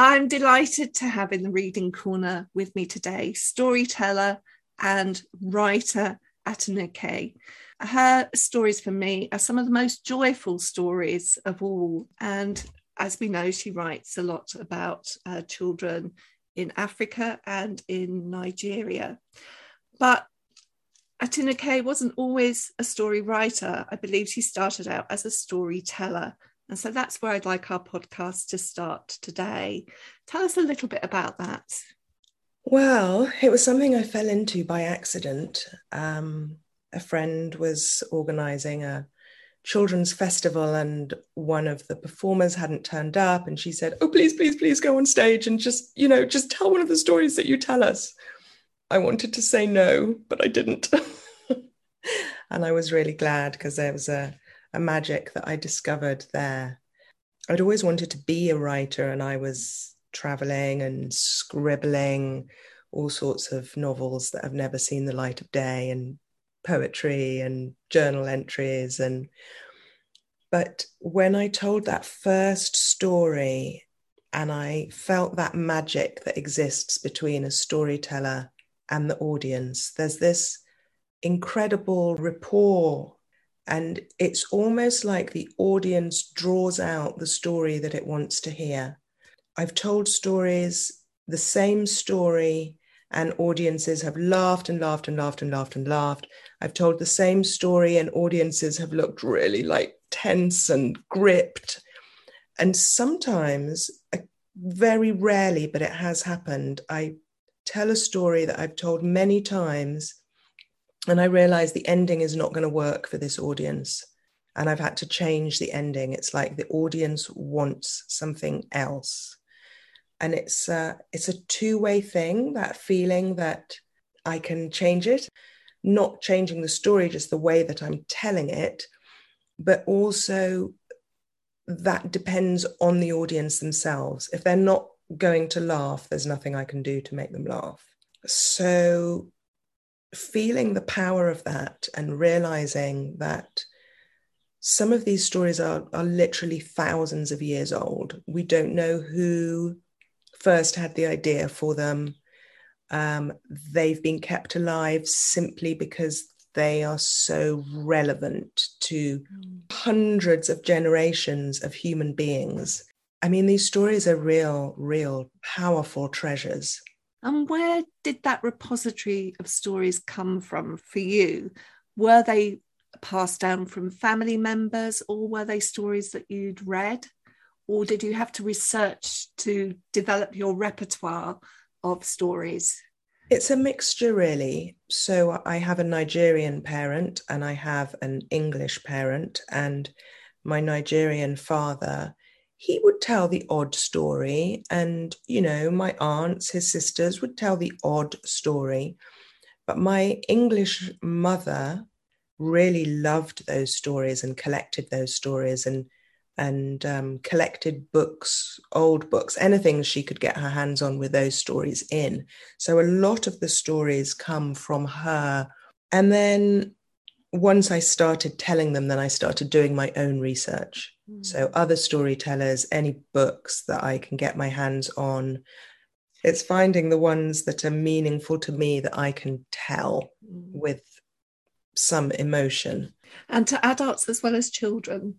I'm delighted to have in the reading corner with me today storyteller and writer Atinúkẹ́. Her stories for me are some of the most joyful stories of all. And as we know, she writes a lot about uh, children in Africa and in Nigeria. But Atinúkẹ́ wasn't always a story writer. I believe she started out as a storyteller and so that's where I'd like our podcast to start today. Tell us a little bit about that. Well, it was something I fell into by accident. Um, a friend was organizing a children's festival, and one of the performers hadn't turned up. And she said, Oh, please, please, please go on stage and just, you know, just tell one of the stories that you tell us. I wanted to say no, but I didn't. and I was really glad because there was a a magic that I discovered there. I'd always wanted to be a writer, and I was traveling and scribbling all sorts of novels that have never seen the light of day and poetry and journal entries and but when i told that first story and i felt that magic that exists between a storyteller and the audience there's this incredible rapport and it's almost like the audience draws out the story that it wants to hear. I've told stories, the same story, and audiences have laughed and laughed and laughed and laughed and laughed. I've told the same story, and audiences have looked really like tense and gripped. And sometimes, uh, very rarely, but it has happened, I tell a story that I've told many times and I realized the ending is not going to work for this audience. And I've had to change the ending. It's like the audience wants something else. And it's uh, it's a two-way thing, that feeling that I can change it, not changing the story, just the way that I'm telling it, but also that depends on the audience themselves. If they're not going to laugh, there's nothing I can do to make them laugh. So feeling the power of that and realizing that some of these stories are, are literally thousands of years old. We don't know who first had the idea for them. Um, they've been kept alive simply because they are so relevant to hundreds of generations of human beings. I mean, these stories are real, real, powerful treasures. And where did that repository of stories come from for you? Were they passed down from family members or were they stories that you'd read? Or did you have to research to develop your repertoire of stories? It's a mixture, really. So I have a Nigerian parent and I have an English parent, and my Nigerian father he would tell the odd story. And, you know, my aunts, his sisters would tell the odd story. But my English mother really loved those stories and collected those stories and and um, collected books, old books, anything she could get her hands on with those stories in. So a lot of the stories come from her. And then once I started telling them, then I started doing my own research. Mm. So, other storytellers, any books that I can get my hands on. It's finding the ones that are meaningful to me that I can tell mm. with some emotion. And to adults as well as children?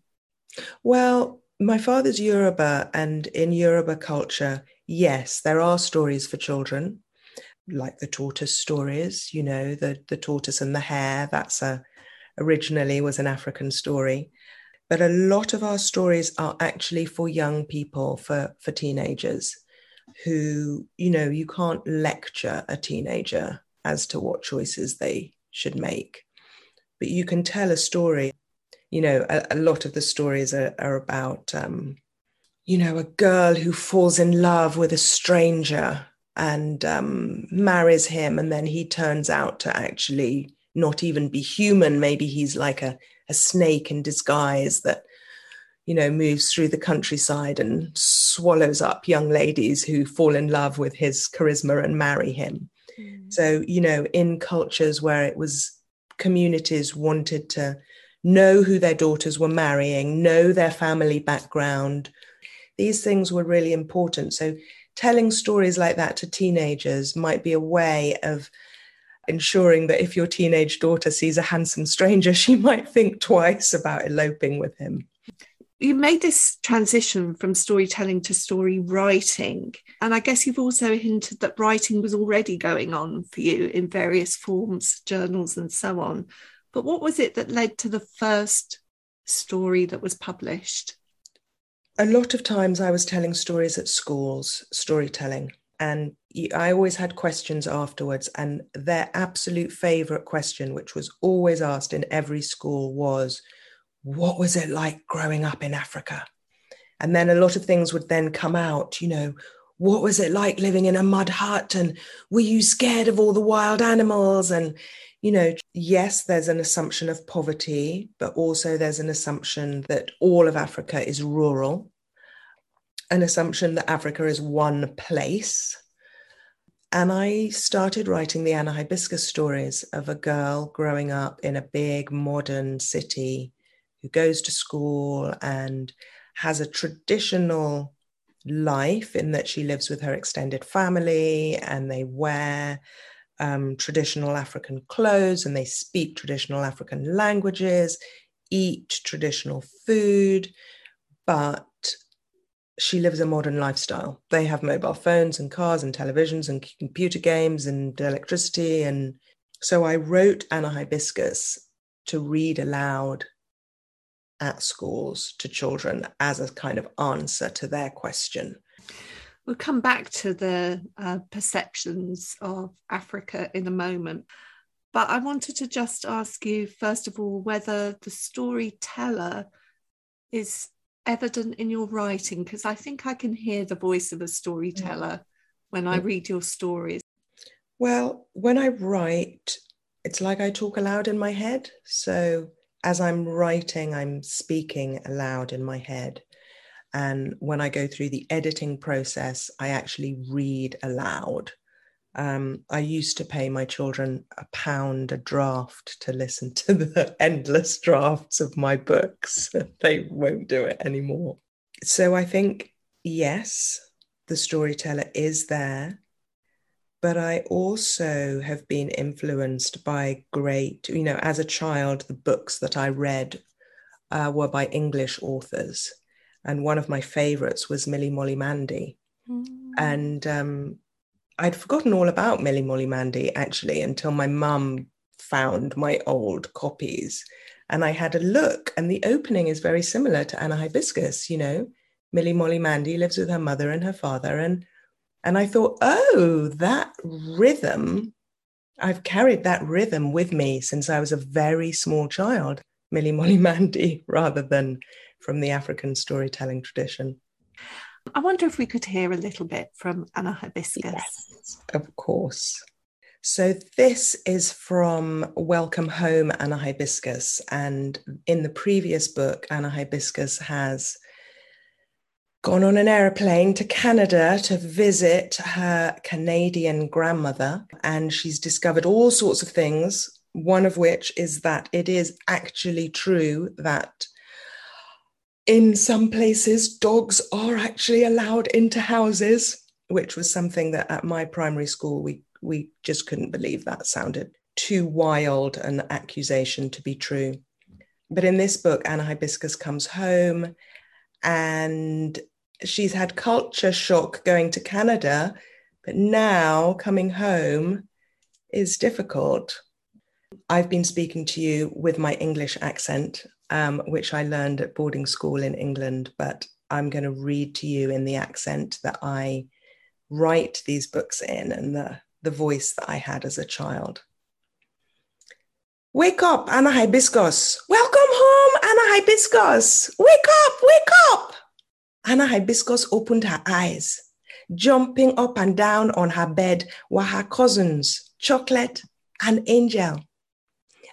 Well, my father's Yoruba, and in Yoruba culture, yes, there are stories for children, like the tortoise stories, you know, the, the tortoise and the hare. That's a originally was an African story. But a lot of our stories are actually for young people, for, for teenagers who, you know, you can't lecture a teenager as to what choices they should make. But you can tell a story. You know, a, a lot of the stories are, are about, um, you know, a girl who falls in love with a stranger and um, marries him, and then he turns out to actually not even be human. Maybe he's like a, a snake in disguise that, you know, moves through the countryside and swallows up young ladies who fall in love with his charisma and marry him. Mm. So, you know, in cultures where it was communities wanted to know who their daughters were marrying, know their family background, these things were really important. So telling stories like that to teenagers might be a way of ensuring that if your teenage daughter sees a handsome stranger, she might think twice about eloping with him. You made this transition from storytelling to story writing. And I guess you've also hinted that writing was already going on for you in various forms, journals, and so on. But what was it that led to the first story that was published? A lot of times I was telling stories at schools, storytelling, and I always had questions afterwards. And their absolute favorite question, which was always asked in every school, was, What was it like growing up in Africa? And then a lot of things would then come out, you know, what was it like living in a mud hut? And were you scared of all the wild animals? And, you know, yes, there's an assumption of poverty, but also there's an assumption that all of Africa is rural, an assumption that Africa is one place. And I started writing the Anna Hibiscus stories of a girl growing up in a big modern city who goes to school and has a traditional life in that she lives with her extended family and they wear um, traditional African clothes and they speak traditional African languages, eat traditional food, but she lives a modern lifestyle. They have mobile phones and cars and televisions and computer games and electricity. And so I wrote Anna Hibiscus to read aloud at schools to children as a kind of answer to their question. We'll come back to the uh, perceptions of Africa in a moment. But I wanted to just ask you, first of all, whether the storyteller is evident in your writing, because I think I can hear the voice of a storyteller when I read your stories. Well, when I write, it's like I talk aloud in my head. So as I'm writing, I'm speaking aloud in my head. And when I go through the editing process, I actually read aloud. Um, I used to pay my children a pound a draft to listen to the endless drafts of my books. they won't do it anymore. So I think, yes, the storyteller is there but I also have been influenced by great, you know, as a child, the books that I read uh, were by English authors. And one of my favorites was Milly Molly Mandy. Mm. And um, I'd forgotten all about Milly Molly Mandy actually until my mum found my old copies. And I had a look, and the opening is very similar to Anna Hibiscus, you know. Milly Molly Mandy lives with her mother and her father, and and I thought, oh, that rhythm, I've carried that rhythm with me since I was a very small child, Milly Molly Mandy, rather than from the African storytelling tradition. I wonder if we could hear a little bit from Anna Hibiscus. Yes, of course. So, this is from Welcome Home, Anna Hibiscus. And in the previous book, Anna Hibiscus has gone on an aeroplane to Canada to visit her Canadian grandmother, and she's discovered all sorts of things. One of which is that it is actually true that in some places dogs are actually allowed into houses, which was something that at my primary school we we just couldn't believe that sounded too wild an accusation to be true. But in this book, Anna Hibiscus comes home and she's had culture shock going to Canada, but now coming home is difficult. I've been speaking to you with my English accent, um, which I learned at boarding school in England, but I'm going to read to you in the accent that I write these books in and the, the voice that I had as a child. Wake up, Anna Hibiscus. Welcome home, Anna Hibiscus. Wake up, wake up. Anna Hibiscus opened her eyes. Jumping up and down on her bed were her cousins, Chocolate and Angel.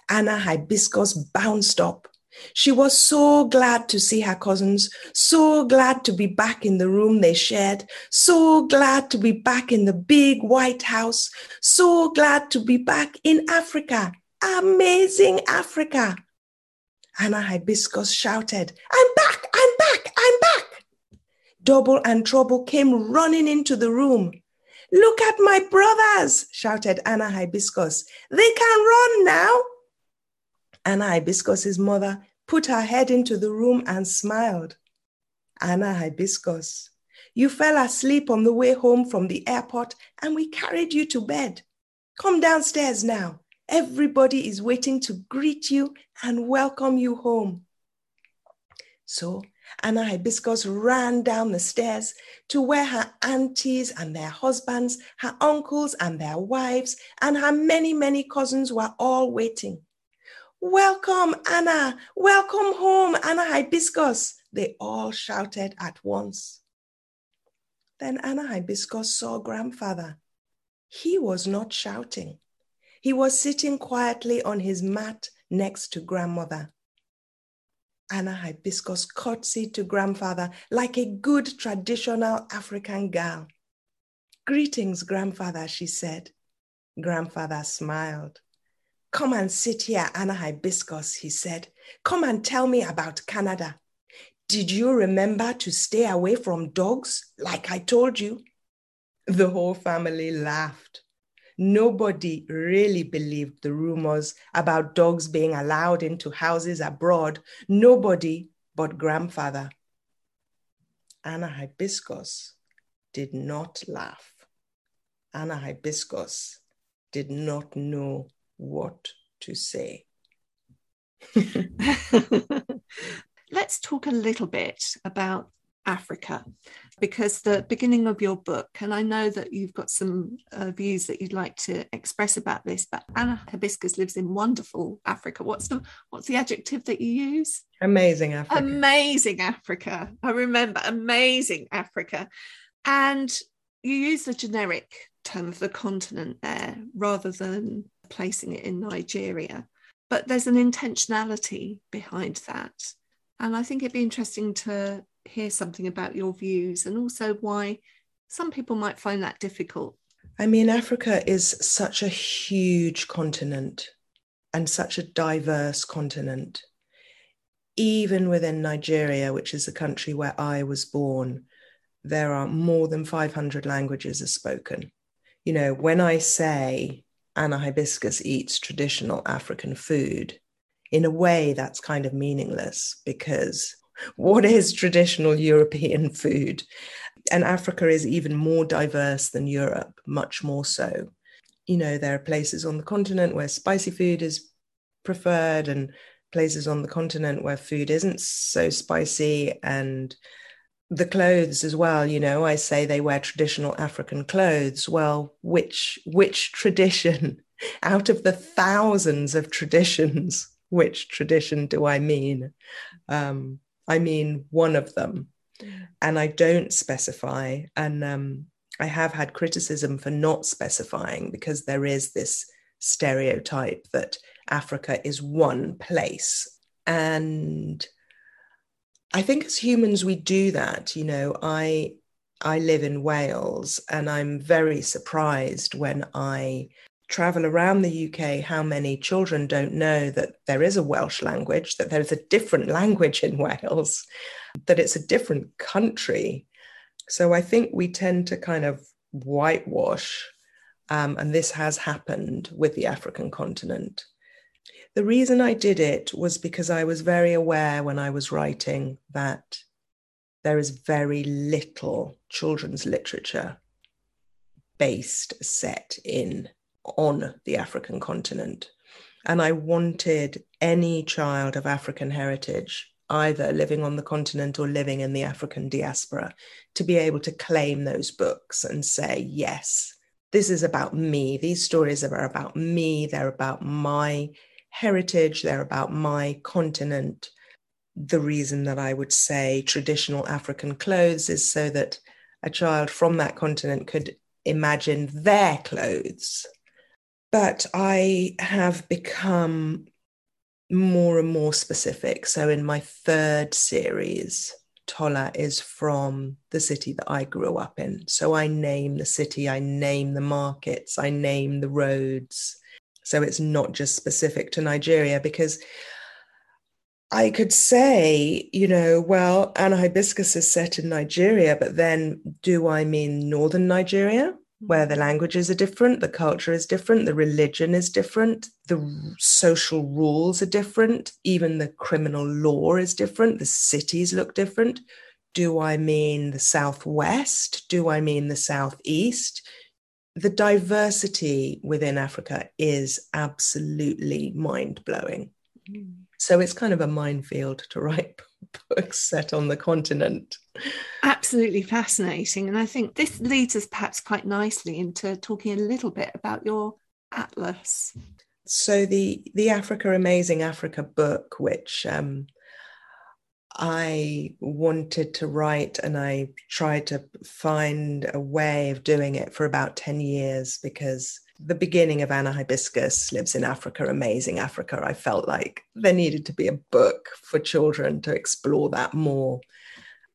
Anna Hibiscus bounced up. She was so glad to see her cousins, so glad to be back in the room they shared, so glad to be back in the big white house, so glad to be back in Africa. Amazing Africa. Anna Hibiscus shouted, I'm back, I'm back, I'm back. Double and Trouble came running into the room. Look at my brothers, shouted Anna Hibiscus. They can run now. Anna Hibiscus's mother put her head into the room and smiled. Anna Hibiscus, you fell asleep on the way home from the airport and we carried you to bed. Come downstairs now. Everybody is waiting to greet you and welcome you home. So Anna Hibiscus ran down the stairs to where her aunties and their husbands, her uncles and their wives, and her many, many cousins were all waiting. Welcome, Anna. Welcome home, Anna Hibiscus. They all shouted at once. Then Anna Hibiscus saw grandfather. He was not shouting. He was sitting quietly on his mat next to grandmother. Anna Hibiscus curtsied to grandfather like a good traditional African girl. Greetings, grandfather, she said. Grandfather smiled. Come and sit here, Anna Hibiscus, he said. Come and tell me about Canada. Did you remember to stay away from dogs like I told you? The whole family laughed nobody really believed the rumors about dogs being allowed into houses abroad. Nobody but grandfather. Anna Hibiscus did not laugh. Anna Hibiscus did not know what to say. Let's talk a little bit about Africa because the beginning of your book, and I know that you've got some uh, views that you'd like to express about this, but Anna Hibiscus lives in wonderful Africa. What's the what's the adjective that you use? Amazing Africa. Amazing Africa. I remember amazing Africa, and you use the generic term of the continent there rather than placing it in Nigeria. But there's an intentionality behind that. And I think it'd be interesting to hear something about your views and also why some people might find that difficult. I mean, Africa is such a huge continent and such a diverse continent. Even within Nigeria, which is the country where I was born, there are more than 500 languages are spoken. You know, when I say Anna Hibiscus eats traditional African food, in a way that's kind of meaningless because what is traditional European food? And Africa is even more diverse than Europe, much more so. You know, there are places on the continent where spicy food is preferred, and places on the continent where food isn't so spicy, and the clothes as well you know i say they wear traditional african clothes well which which tradition out of the thousands of traditions which tradition do i mean um, I mean one of them. And I don't specify. And um, I have had criticism for not specifying because there is this stereotype that Africa is one place. And I think as humans, we do that. You know, I I live in Wales and I'm very surprised when I travel around the UK, how many children don't know that there is a Welsh language, that there's a different language in Wales, that it's a different country. So I think we tend to kind of whitewash, um, and this has happened with the African continent. The reason I did it was because I was very aware when I was writing that there is very little children's literature based set in on the African continent. And I wanted any child of African heritage, either living on the continent or living in the African diaspora, to be able to claim those books and say, yes, this is about me. These stories are about me. They're about my heritage. They're about my continent. The reason that I would say traditional African clothes is so that a child from that continent could imagine their clothes but I have become more and more specific. So in my third series, Tola is from the city that I grew up in. So I name the city, I name the markets, I name the roads. So it's not just specific to Nigeria because I could say, you know, well, Anna Hibiscus is set in Nigeria, but then do I mean northern Nigeria, where the languages are different, the culture is different, the religion is different, the social rules are different, even the criminal law is different, the cities look different? Do I mean the Southwest? Do I mean the Southeast? The diversity within Africa is absolutely mind blowing. Mm. So it's kind of a minefield to write books set on the continent. Absolutely fascinating. And I think this leads us perhaps quite nicely into talking a little bit about your atlas. So the the Africa Amazing Africa book, which um, I wanted to write and I tried to find a way of doing it for about 10 years because the beginning of Anna Hibiscus lives in Africa, amazing Africa. I felt like there needed to be a book for children to explore that more.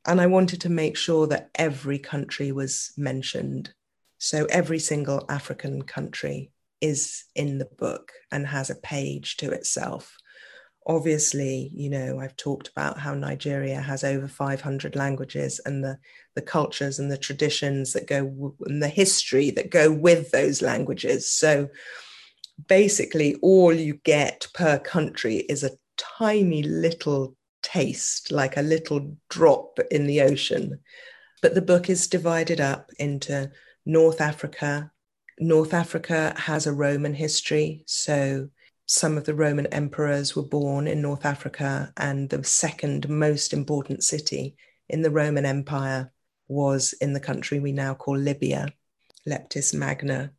And I wanted to make sure that every country was mentioned. So every single African country is in the book and has a page to itself obviously, you know, I've talked about how Nigeria has over 500 languages and the, the cultures and the traditions that go and the history that go with those languages. So basically, all you get per country is a tiny little taste, like a little drop in the ocean. But the book is divided up into North Africa. North Africa has a Roman history. So some of the Roman emperors were born in North Africa, and the second most important city in the Roman Empire was in the country we now call Libya, Leptis Magna.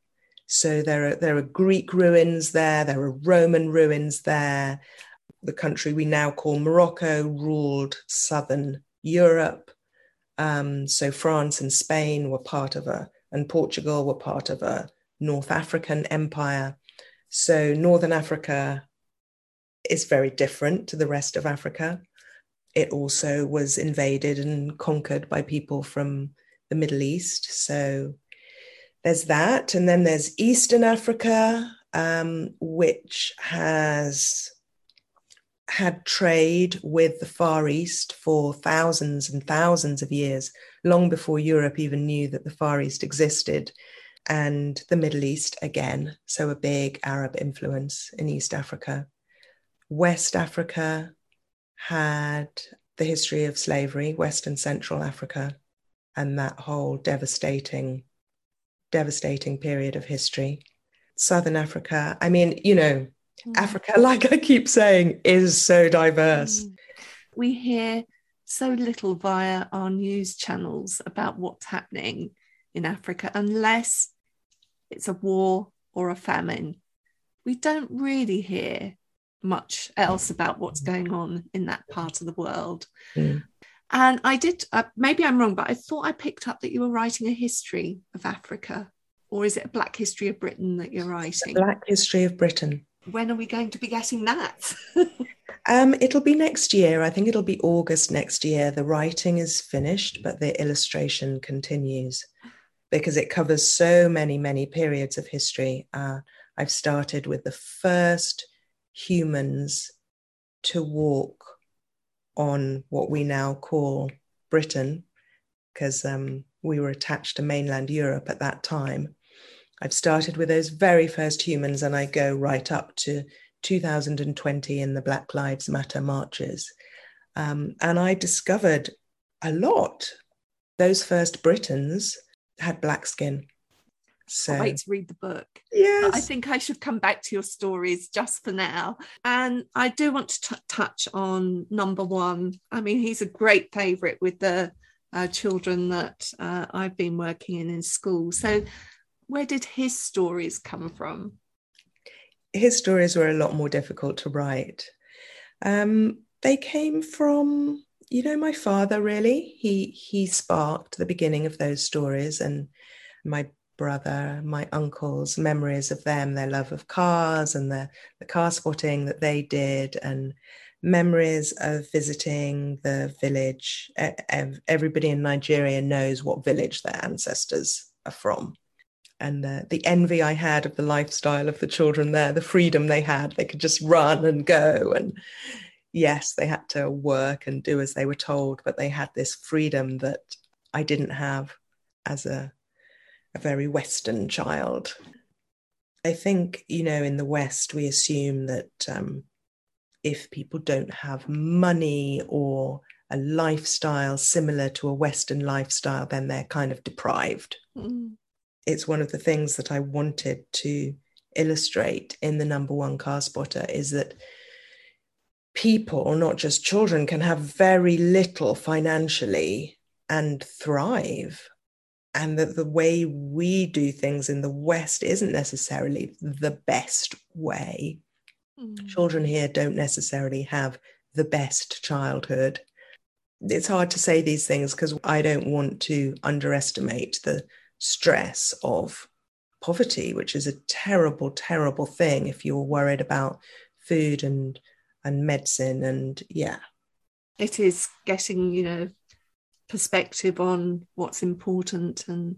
So there are there are Greek ruins there, there are Roman ruins there. The country we now call Morocco ruled southern Europe. Um, so France and Spain were part of a, and Portugal were part of a North African empire. So, Northern Africa is very different to the rest of Africa. It also was invaded and conquered by people from the Middle East. So, there's that. And then there's Eastern Africa, um, which has had trade with the Far East for thousands and thousands of years, long before Europe even knew that the Far East existed and the Middle East again. So, a big Arab influence in East Africa. West Africa had the history of slavery, West and Central Africa, and that whole devastating, devastating period of history. Southern Africa, I mean, you know, mm. Africa, like I keep saying, is so diverse. Mm. We hear so little via our news channels about what's happening in Africa unless it's a war or a famine. We don't really hear much else about what's going on in that part of the world. Mm. And I did, uh, maybe I'm wrong, but I thought I picked up that you were writing a history of Africa. Or is it a Black History of Britain that you're writing? Black History of Britain. When are we going to be getting that? um, it'll be next year. I think it'll be August next year. The writing is finished, but the illustration continues because it covers so many, many periods of history. Uh, I've started with the first humans to walk on what we now call Britain, because um, we were attached to mainland Europe at that time. I've started with those very first humans, and I go right up to 2020 in the Black Lives Matter marches. Um, and I discovered a lot. Those first Britons had black skin. So I wait to read the book. Yes. I think I should come back to your stories just for now. And I do want to t- touch on number one. I mean, he's a great favourite with the uh, children that uh, I've been working in in school. So, where did his stories come from? His stories were a lot more difficult to write. Um, they came from you know my father really he he sparked the beginning of those stories and my brother my uncles memories of them their love of cars and the, the car spotting that they did and memories of visiting the village. Everybody in nigeria knows what village their ancestors are from. And the, the envy i had of the lifestyle of the children there the freedom they had they could just run and go and yes, they had to work and do as they were told, but they had this freedom that I didn't have as a, a very Western child. I think, you know, in the West, we assume that um, if people don't have money or a lifestyle similar to a Western lifestyle, then they're kind of deprived. Mm. It's one of the things that I wanted to illustrate in the number one car spotter is that people, not just children, can have very little financially and thrive. And that the way we do things in the West isn't necessarily the best way. Mm. Children here don't necessarily have the best childhood. It's hard to say these things because I don't want to underestimate the stress of poverty, which is a terrible, terrible thing if you're worried about food and and medicine and yeah. It is getting, you know, perspective on what's important and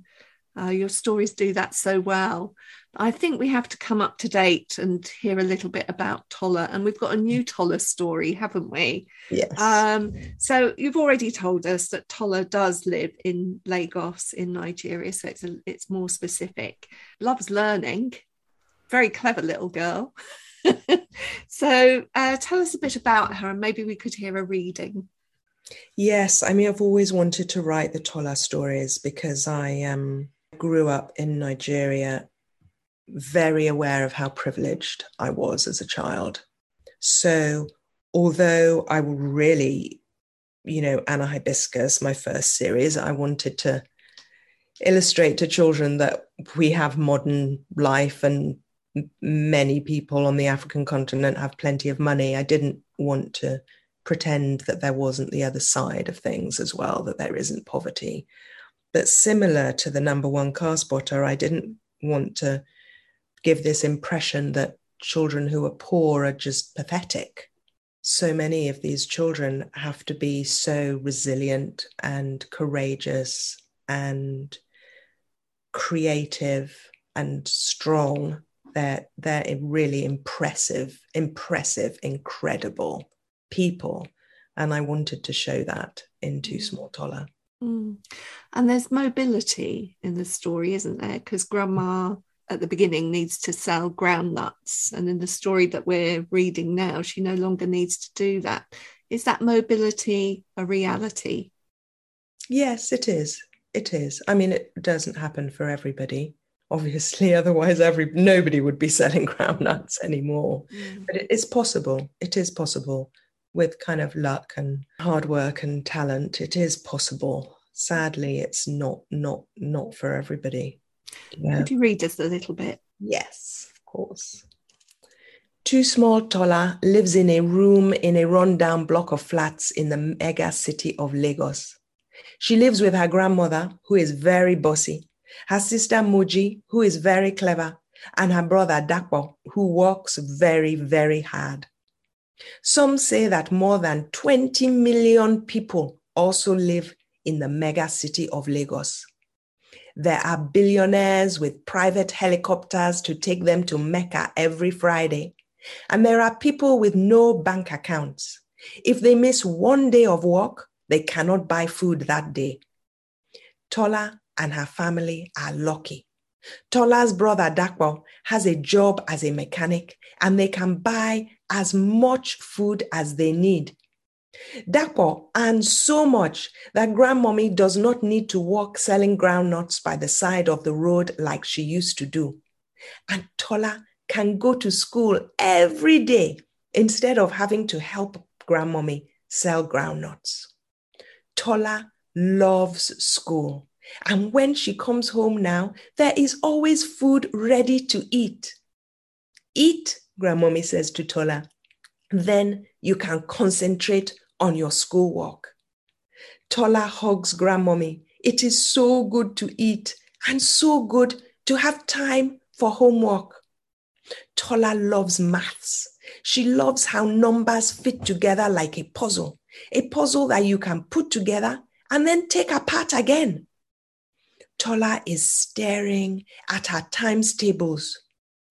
uh, your stories do that so well. I think we have to come up to date and hear a little bit about Tola. And we've got a new Tola story, haven't we? Yes. Um, so you've already told us that Tola does live in Lagos in Nigeria. So it's, a, it's more specific. Loves learning. Very clever little girl. so uh, tell us a bit about her and maybe we could hear a reading. Yes, I mean, I've always wanted to write the Tola stories because I um, grew up in Nigeria very aware of how privileged I was as a child. So, although I really, you know, Anna Hibiscus, my first series, I wanted to illustrate to children that we have modern life and many people on the African continent have plenty of money. I didn't want to pretend that there wasn't the other side of things as well, that there isn't poverty. But similar to the number one car spotter, I didn't want to give this impression that children who are poor are just pathetic. So many of these children have to be so resilient and courageous and creative and strong. They're, they're really impressive, impressive, incredible people. And I wanted to show that in Too Small Tola. Mm. And there's mobility in the story, isn't there? Because grandma at the beginning needs to sell groundnuts. And in the story that we're reading now, she no longer needs to do that. Is that mobility a reality? Yes, it is. It is. I mean, it doesn't happen for everybody, obviously. Otherwise, every nobody would be selling groundnuts anymore. Mm. But it is possible. It is possible with kind of luck and hard work and talent, it is possible. Sadly, it's not not not for everybody. Yeah. Could you read us a little bit? Yes, of course. Too Small Tola lives in a room in a rundown block of flats in the mega city of Lagos. She lives with her grandmother, who is very bossy, her sister Moji, who is very clever, and her brother Dapo, who works very, very hard. Some say that more than 20 million people also live in the mega city of Lagos. There are billionaires with private helicopters to take them to Mecca every Friday. And there are people with no bank accounts. If they miss one day of work, they cannot buy food that day. Tola and her family are lucky. Tola's brother Dapo has a job as a mechanic and they can buy as much food as they need. Dapo earns so much that grandmommy does not need to walk selling groundnuts by the side of the road like she used to do. And Tola can go to school every day instead of having to help grandmommy sell groundnuts. Tola loves school. And when she comes home now, there is always food ready to eat. Eat grandmommy says to Tola, then you can concentrate on your schoolwork. Tola hugs grandmommy. It is so good to eat and so good to have time for homework. Tola loves maths. She loves how numbers fit together like a puzzle, a puzzle that you can put together and then take apart again. Tola is staring at her times tables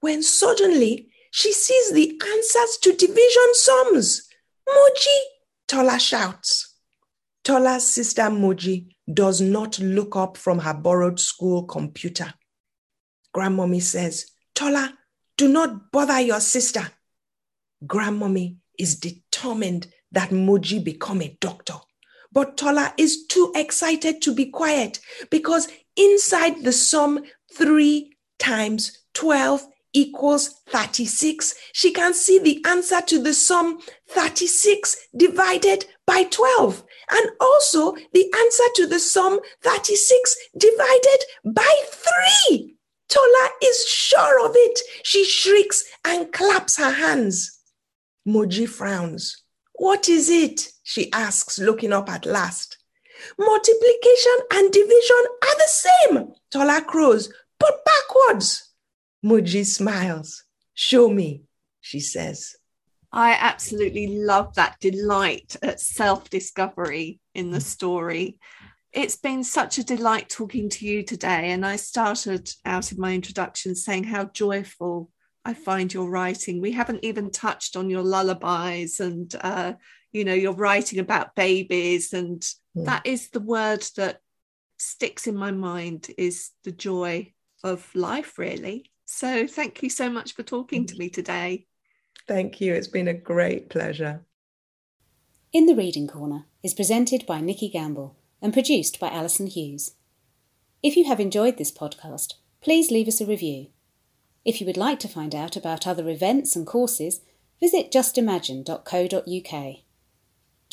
when suddenly she sees the answers to division sums. Moji, Tola shouts. Tola's sister Moji does not look up from her borrowed school computer. Grandmommy says, Tola, do not bother your sister. Grandmommy is determined that Moji become a doctor. But Tola is too excited to be quiet because inside the sum 3 times 12 equals 36, she can see the answer to the sum 36 divided by 12, and also the answer to the sum 36 divided by 3. Tola is sure of it. She shrieks and claps her hands. Moji frowns. What is it? She asks, looking up at last. Multiplication and division are the same, Tola crows, but backwards. Moji smiles. Show me, she says. I absolutely love that delight at self discovery in the story. It's been such a delight talking to you today. And I started out in my introduction saying how joyful I find your writing. We haven't even touched on your lullabies and, uh, you know, you're writing about babies. And mm. that is the word that sticks in my mind is the joy of life, really. So thank you so much for talking to me today. Thank you. It's been a great pleasure. In the Reading Corner is presented by Nikki Gamble and produced by Alison Hughes. If you have enjoyed this podcast, please leave us a review. If you would like to find out about other events and courses, visit justimagine.co.uk.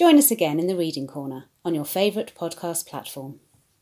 Join us again in the Reading Corner on your favourite podcast platform.